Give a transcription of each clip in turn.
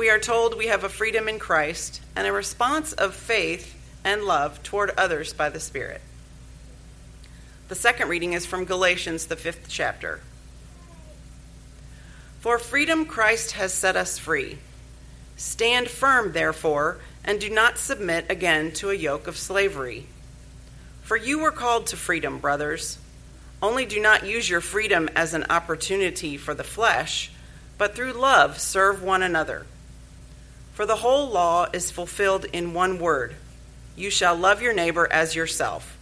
we are told we have a freedom in Christ and a response of faith and love toward others by the Spirit. The second reading is from Galatians, the fifth chapter. For freedom Christ has set us free. Stand firm, therefore, and do not submit again to a yoke of slavery. For you were called to freedom, brothers. Only do not use your freedom as an opportunity for the flesh, but through love serve one another. For the whole law is fulfilled in one word you shall love your neighbor as yourself.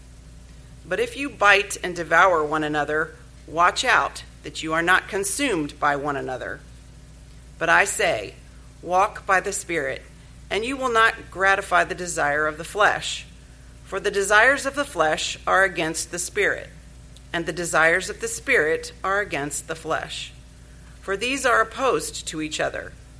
But if you bite and devour one another, watch out that you are not consumed by one another. But I say, walk by the Spirit, and you will not gratify the desire of the flesh. For the desires of the flesh are against the Spirit, and the desires of the Spirit are against the flesh. For these are opposed to each other,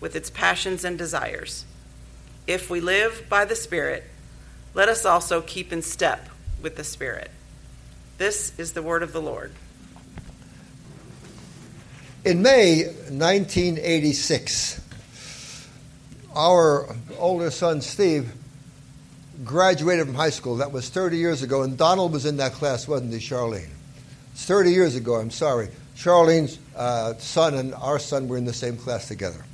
with its passions and desires. If we live by the Spirit, let us also keep in step with the Spirit. This is the word of the Lord. In May 1986, our older son Steve graduated from high school. That was 30 years ago, and Donald was in that class, wasn't he, Charlene? It's 30 years ago, I'm sorry. Charlene's uh, son and our son were in the same class together.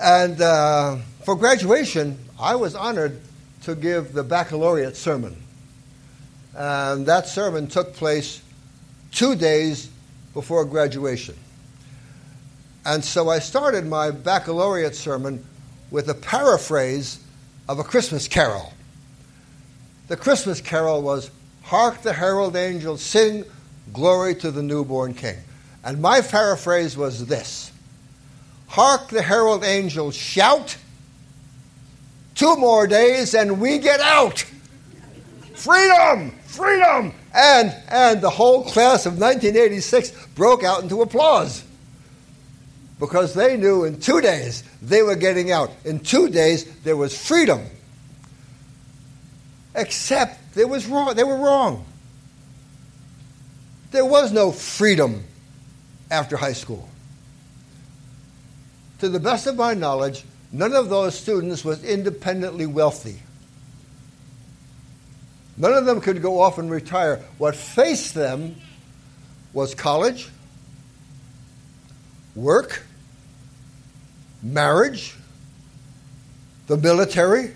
And uh, for graduation, I was honored to give the baccalaureate sermon. And that sermon took place two days before graduation. And so I started my baccalaureate sermon with a paraphrase of a Christmas carol. The Christmas carol was Hark the herald angels sing, glory to the newborn king. And my paraphrase was this Hark the herald angels shout, Two more days and we get out. Freedom! Freedom! And, and the whole class of 1986 broke out into applause because they knew in two days they were getting out. In two days there was freedom. Except there was wrong. They were wrong. There was no freedom after high school. To the best of my knowledge, None of those students was independently wealthy. None of them could go off and retire. What faced them was college, work, marriage, the military.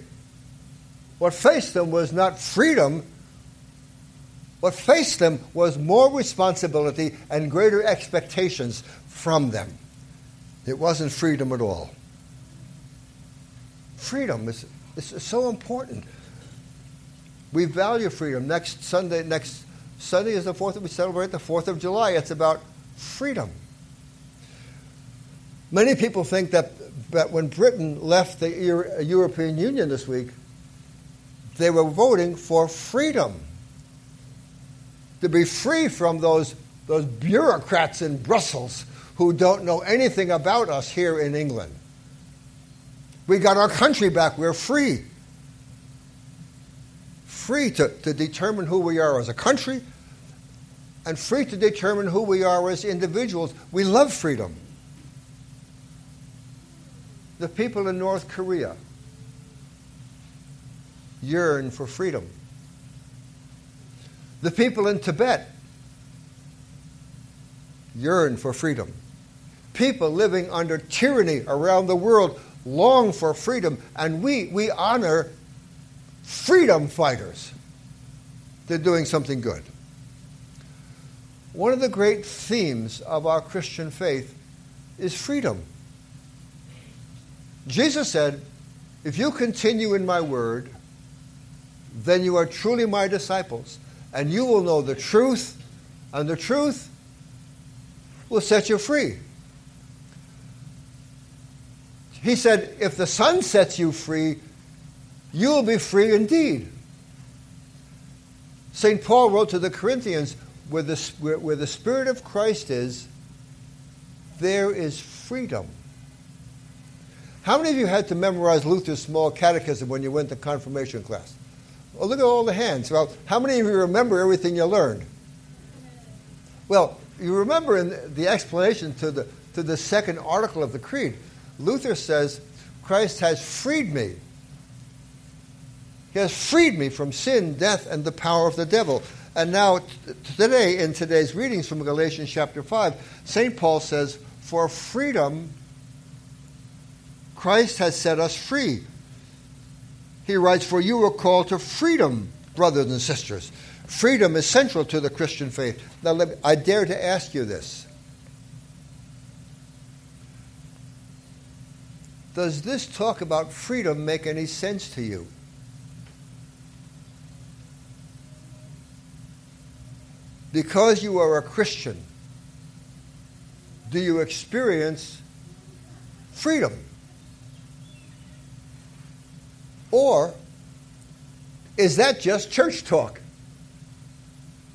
What faced them was not freedom. What faced them was more responsibility and greater expectations from them. It wasn't freedom at all. Freedom is, is so important. We value freedom. Next Sunday, next Sunday is the fourth. that We celebrate the Fourth of July. It's about freedom. Many people think that, that when Britain left the European Union this week, they were voting for freedom. To be free from those, those bureaucrats in Brussels who don't know anything about us here in England. We got our country back. We're free. Free to, to determine who we are as a country and free to determine who we are as individuals. We love freedom. The people in North Korea yearn for freedom. The people in Tibet yearn for freedom. People living under tyranny around the world long for freedom, and we, we honor freedom fighters. They're doing something good. One of the great themes of our Christian faith is freedom. Jesus said, If you continue in my word, then you are truly my disciples, and you will know the truth, and the truth will set you free. He said, If the Son sets you free, you will be free indeed. St. Paul wrote to the Corinthians, where the, where, where the Spirit of Christ is, there is freedom. How many of you had to memorize Luther's small catechism when you went to confirmation class? Well, look at all the hands. Well, how many of you remember everything you learned? Well, you remember in the explanation to the, to the second article of the Creed, Luther says, Christ has freed me. He has freed me from sin, death, and the power of the devil. And now, today, in today's readings from Galatians chapter 5, St. Paul says, For freedom, Christ has set us free. He writes, For you were called to freedom, brothers and sisters. Freedom is central to the Christian faith. Now, me, I dare to ask you this. Does this talk about freedom make any sense to you? because you are a Christian, do you experience freedom? Or is that just church talk?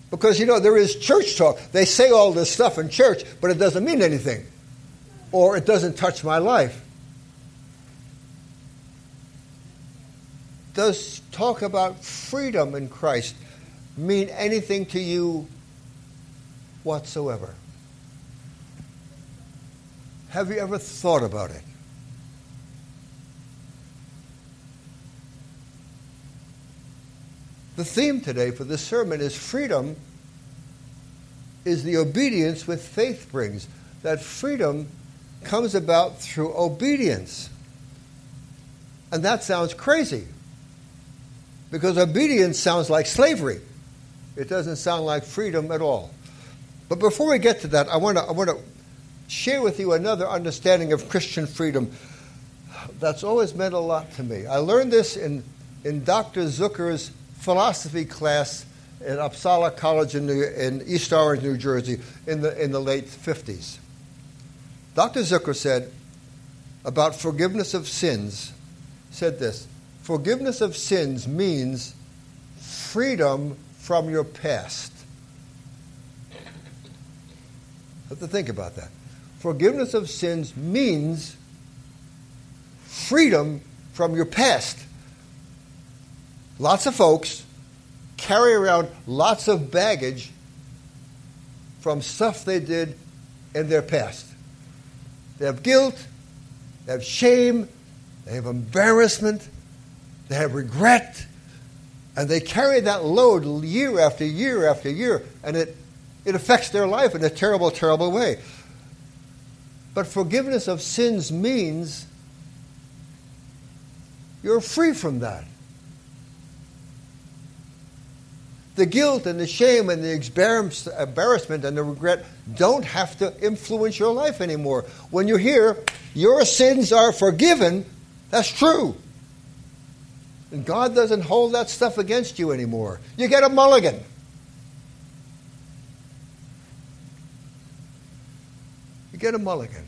Because, you know, there is church talk. They say all this stuff in church, but it doesn't mean anything. Or it doesn't touch my life. Does talk about freedom in Christ mean anything to you whatsoever. Have you ever thought about it? The theme today for this sermon is freedom is the obedience with faith brings. That freedom comes about through obedience. And that sounds crazy because obedience sounds like slavery. It doesn't sound like freedom at all. But before we get to that, I want to I want to share with you another understanding of Christian freedom that's always meant a lot to me. I learned this in in Dr. Zucker's philosophy class at Uppsala College in, New, in East Orange, New Jersey, in the in the late 50s. Dr. Zucker said about forgiveness of sins, said this: forgiveness of sins means freedom from your past. have to think about that. Forgiveness of sins means freedom from your past. Lots of folks carry around lots of baggage from stuff they did in their past. They have guilt, they have shame, they have embarrassment, they have regret, and they carry that load year after year after year, and it it affects their life in a terrible, terrible way. But forgiveness of sins means you're free from that. The guilt and the shame and the embarrassment and the regret don't have to influence your life anymore. When you hear your sins are forgiven, that's true. And God doesn't hold that stuff against you anymore. You get a mulligan. You get a mulligan.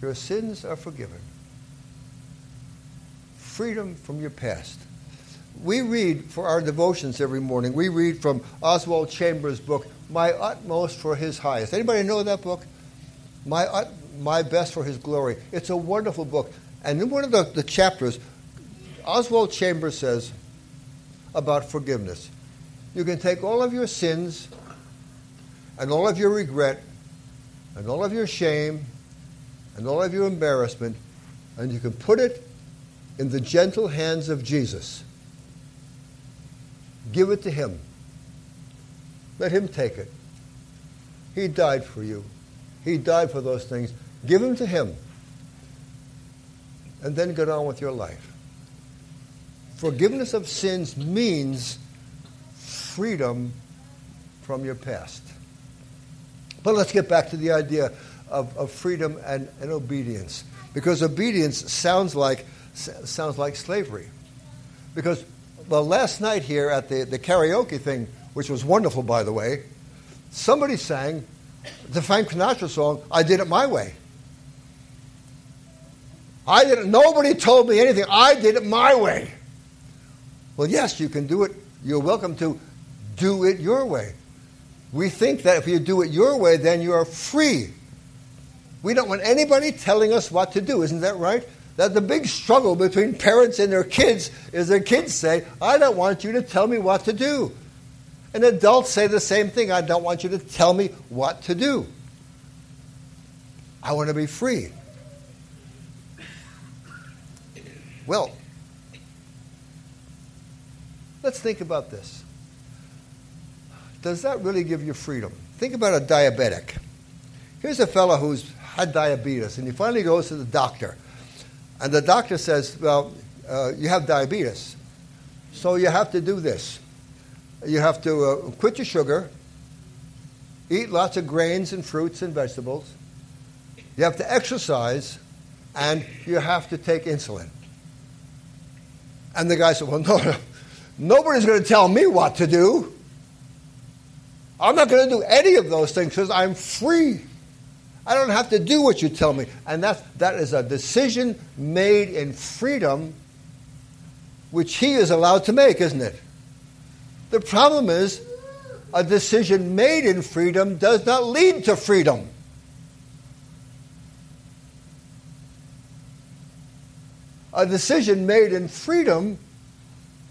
Your sins are forgiven. Freedom from your past. We read for our devotions every morning, we read from Oswald Chambers' book, My Utmost for His Highest. Anybody know that book? My, My Best for His Glory. It's a wonderful book. And in one of the, the chapters, Oswald Chambers says about forgiveness. You can take all of your sins and all of your regret and all of your shame and all of your embarrassment, and you can put it in the gentle hands of Jesus. Give it to Him. Let Him take it. He died for you. He died for those things. Give them to Him. And then get on with your life. Forgiveness of sins means freedom from your past. But let's get back to the idea of, of freedom and, and obedience. Because obedience sounds like, sounds like slavery. Because, well, last night here at the, the karaoke thing, which was wonderful, by the way, somebody sang the Frank Sinatra song, I Did It My Way. I didn't, nobody told me anything. I did it my way. Well, yes, you can do it. You're welcome to do it your way. We think that if you do it your way, then you are free. We don't want anybody telling us what to do. Isn't that right? That the big struggle between parents and their kids is their kids say, I don't want you to tell me what to do. And adults say the same thing I don't want you to tell me what to do. I want to be free. Well, let's think about this. Does that really give you freedom? Think about a diabetic. Here's a fellow who's had diabetes, and he finally goes to the doctor. And the doctor says, Well, uh, you have diabetes, so you have to do this. You have to uh, quit your sugar, eat lots of grains and fruits and vegetables, you have to exercise, and you have to take insulin. And the guy said, Well, no, no. nobody's going to tell me what to do. I'm not going to do any of those things because I'm free. I don't have to do what you tell me. And that, that is a decision made in freedom, which he is allowed to make, isn't it? The problem is, a decision made in freedom does not lead to freedom. A decision made in freedom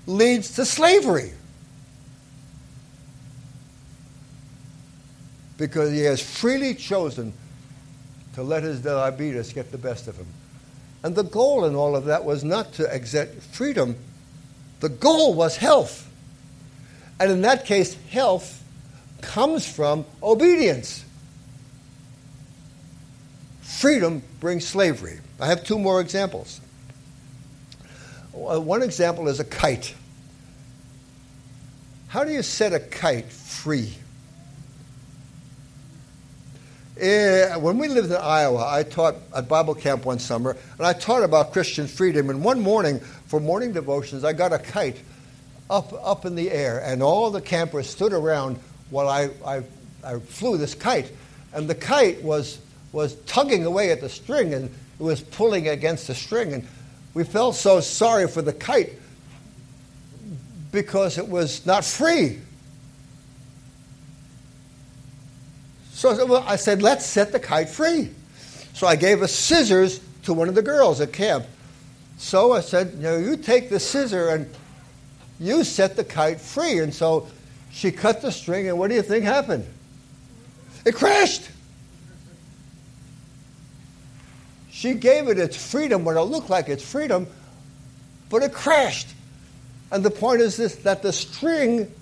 leads to slavery. Because he has freely chosen to let his diabetes get the best of him. And the goal in all of that was not to exert freedom, the goal was health. And in that case, health comes from obedience. Freedom brings slavery. I have two more examples. Uh, one example is a kite. How do you set a kite free? Uh, when we lived in Iowa, I taught at Bible camp one summer, and I taught about Christian freedom. And one morning, for morning devotions, I got a kite up, up in the air, and all the campers stood around while I, I, I flew this kite. And the kite was, was tugging away at the string, and it was pulling against the string. And we felt so sorry for the kite because it was not free. So I said, let's set the kite free. So I gave a scissors to one of the girls at camp. So I said, you know, you take the scissor and you set the kite free. And so she cut the string, and what do you think happened? It crashed. She gave it its freedom when it looked like its freedom, but it crashed. And the point is this that the string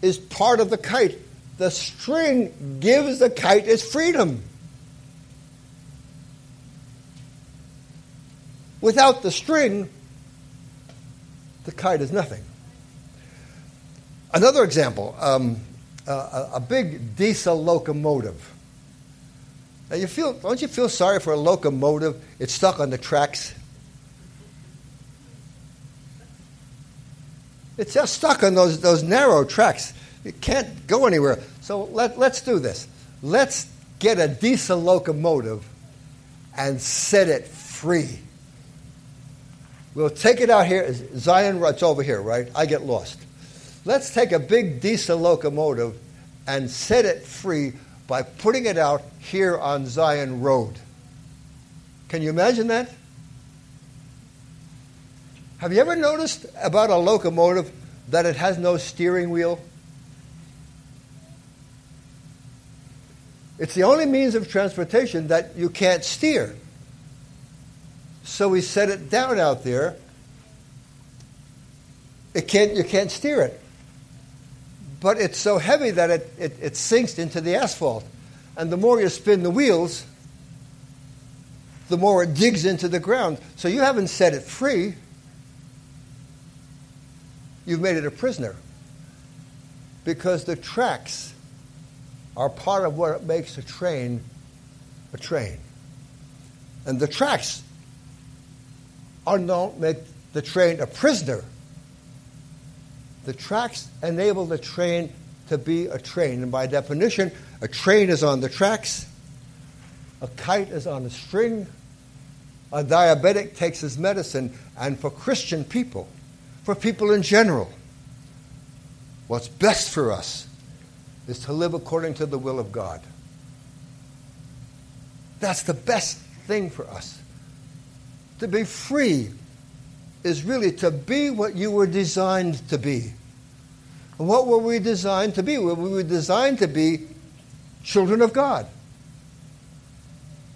is part of the kite. The string gives the kite its freedom. Without the string, the kite is nothing. Another example um, a, a big diesel locomotive now you feel, don't you feel sorry for a locomotive? It's stuck on the tracks. It's just stuck on those, those narrow tracks. It can't go anywhere. So let, let's do this. Let's get a diesel locomotive and set it free. We'll take it out here. Zion, it's over here, right? I get lost. Let's take a big diesel locomotive and set it free by putting it out here on Zion Road. Can you imagine that? Have you ever noticed about a locomotive that it has no steering wheel? It's the only means of transportation that you can't steer. So we set it down out there. It can't, you can't steer it but it's so heavy that it, it, it sinks into the asphalt. And the more you spin the wheels, the more it digs into the ground. So you haven't set it free, you've made it a prisoner. Because the tracks are part of what makes a train a train. And the tracks are don't make the train a prisoner. The tracks enable the train to be a train. And by definition, a train is on the tracks, a kite is on a string, a diabetic takes his medicine, and for Christian people, for people in general, what's best for us is to live according to the will of God. That's the best thing for us. To be free is really to be what you were designed to be. What were we designed to be? Well, we were designed to be children of God.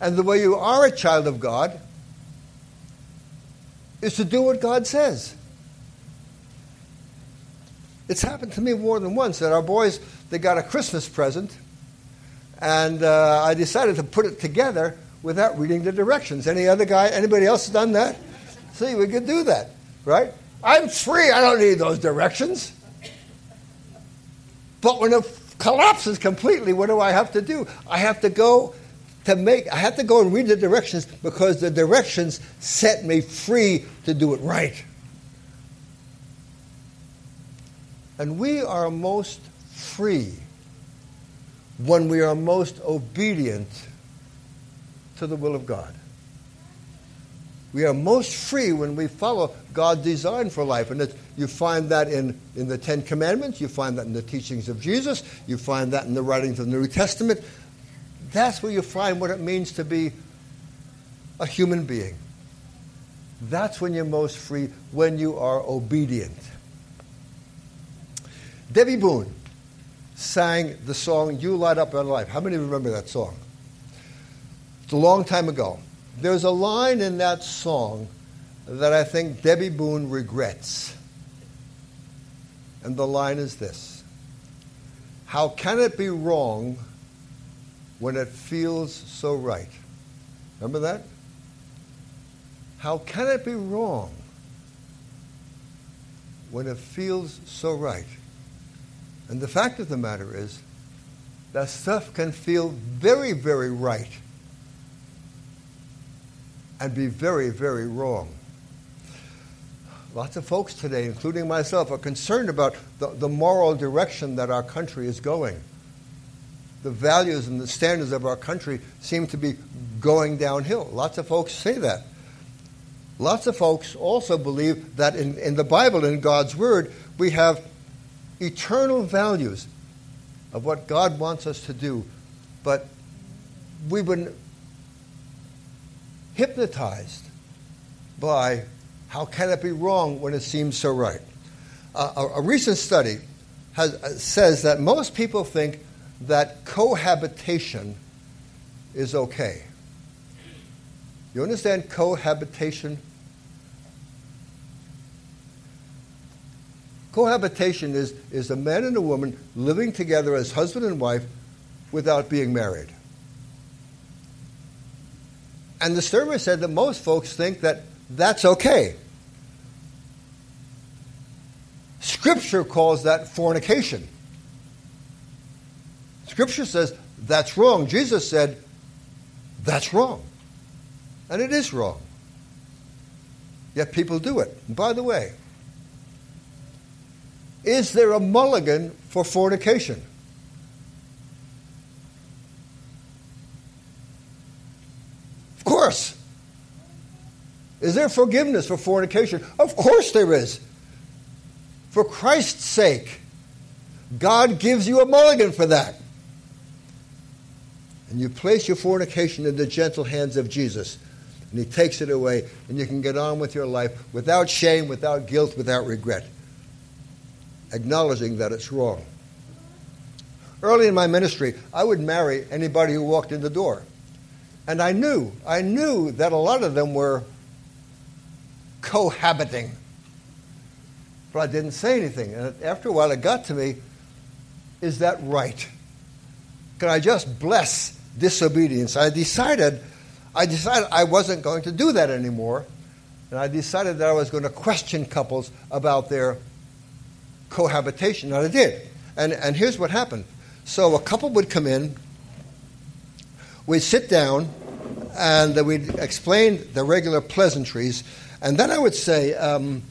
And the way you are a child of God is to do what God says. It's happened to me more than once that our boys, they got a Christmas present, and uh, I decided to put it together without reading the directions. Any other guy, anybody else done that? See, we could do that, right? I'm free. I don't need those directions. But when it collapses completely, what do I have to do? I have to go to make, I have to go and read the directions because the directions set me free to do it right. And we are most free when we are most obedient to the will of God. We are most free when we follow God's design for life. And you find that in, in the Ten Commandments, you find that in the teachings of Jesus, you find that in the writings of the New Testament. That's where you find what it means to be a human being. That's when you're most free, when you are obedient. Debby Boone sang the song You Light Up My Life. How many remember that song? It's a long time ago. There's a line in that song that I think Debby Boone regrets. And the line is this How can it be wrong when it feels so right? Remember that? How can it be wrong when it feels so right? And the fact of the matter is, that stuff can feel very, very right and be very, very wrong. Lots of folks today, including myself, are concerned about the, the moral direction that our country is going. The values and the standards of our country seem to be going downhill. Lots of folks say that. Lots of folks also believe that in, in the Bible, in God's Word, we have eternal values of what God wants us to do, but we've been hypnotized by how can it be wrong when it seems so right. Uh, a, a, recent study has, uh, says that most people think that cohabitation is okay. You understand cohabitation? Cohabitation is, is a man and a woman living together as husband and wife without being married. And the survey said that most folks think that that's okay. Scripture calls that fornication. Scripture says that's wrong. Jesus said that's wrong. And it is wrong. Yet people do it. And by the way, is there a mulligan for fornication? Of course. Is there forgiveness for fornication? Of course there is. For Christ's sake, God gives you a mulligan for that. And you place your fornication in the gentle hands of Jesus, and He takes it away, and you can get on with your life without shame, without guilt, without regret acknowledging that it's wrong. Early in my ministry, I would marry anybody who walked in the door. And I knew, I knew that a lot of them were cohabiting. But I didn't say anything. And after a while, it got to me is that right? Can I just bless disobedience? I decided I decided I wasn't going to do that anymore, and I decided that I was going to question couples about their cohabitation, and I did. And, and here's what happened. So a couple would come in, we'd sit down, and we'd explain the regular pleasantries, and then I would say, um,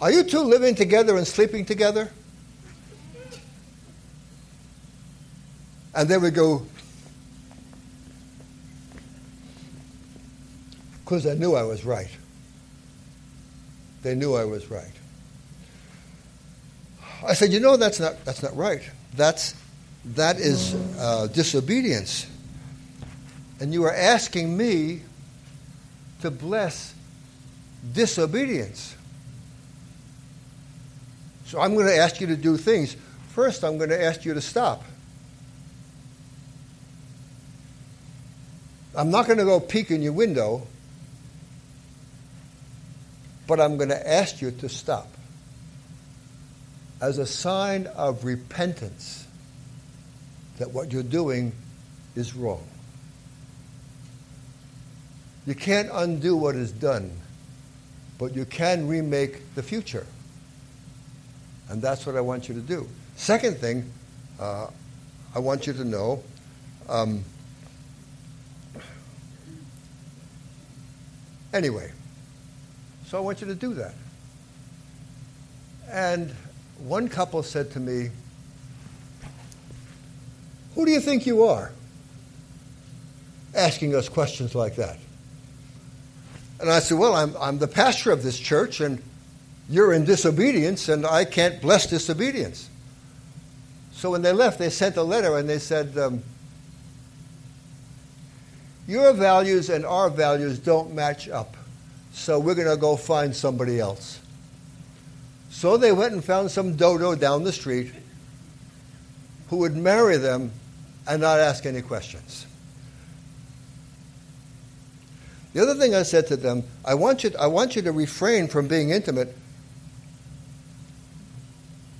Are you two living together and sleeping together? And they would go, because they knew I was right. They knew I was right. I said, you know, that's not, that's not right. That's, that is uh, disobedience. And you are asking me to bless disobedience. So I'm going to ask you to do things. First, I'm going to ask you to stop. I'm not going to go peek in your window, but I'm going to ask you to stop as a sign of repentance that what you're doing is wrong. You can't undo what is done, but you can remake the future. And that's what I want you to do. Second thing, uh, I want you to know um, anyway, so I want you to do that. And one couple said to me, Who do you think you are? Asking us questions like that. And I said, Well, I'm, I'm the pastor of this church, and you're in disobedience, and I can't bless disobedience. So when they left, they sent a letter and they said, um, Your values and our values don't match up, so we're going to go find somebody else. So they went and found some dodo down the street who would marry them and not ask any questions. The other thing I said to them, I want you, I want you to refrain from being intimate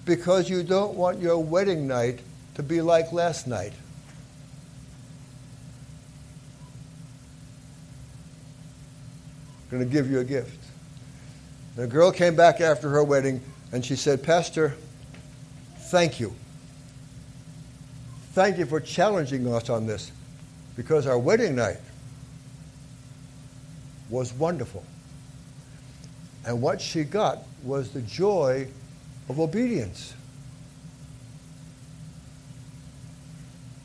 because you don't want your wedding night to be like last night. I'm going to give you a gift. The girl came back after her wedding and she said, Pastor, thank you. Thank you for challenging us on this because our wedding night was wonderful. And what she got was the joy of obedience.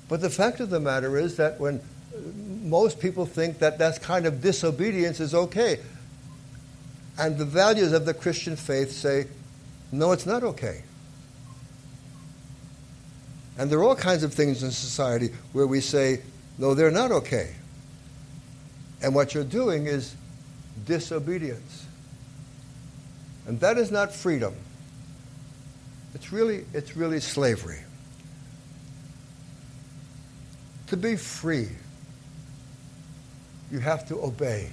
But the fact of the matter is that when uh, most people think that that kind of disobedience is okay, and the values of the Christian faith say, no, it's not okay. And there are all kinds of things in society where we say, no, they're not okay. And what you're doing is disobedience. And that is not freedom. It's really, it's really slavery. To be free, you have to obey.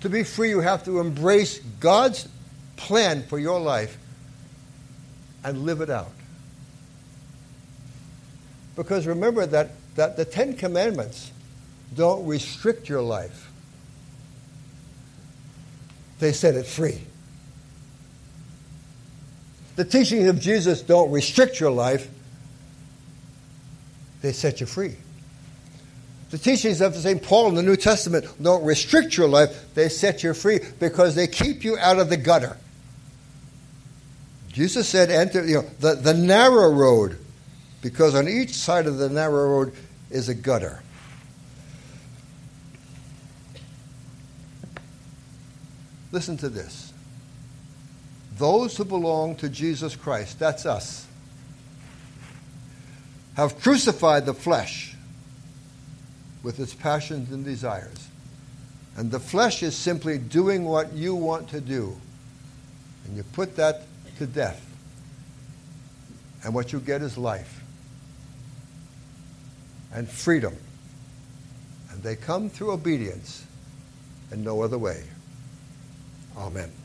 To be free, you have to embrace God's plan for your life and live it out. Because remember that, that the Ten Commandments don't restrict your life, they set it free. The teachings of Jesus don't restrict your life, they set you free. The teachings of St. Paul in the New Testament don't restrict your life, they set you free because they keep you out of the gutter. Jesus said, enter you know, the, the narrow road, because on each side of the narrow road is a gutter. Listen to this. Those who belong to Jesus Christ, that's us, have crucified the flesh with its passions and desires. And the flesh is simply doing what you want to do. And you put that to death. And what you get is life and freedom. And they come through obedience and no other way. Amen.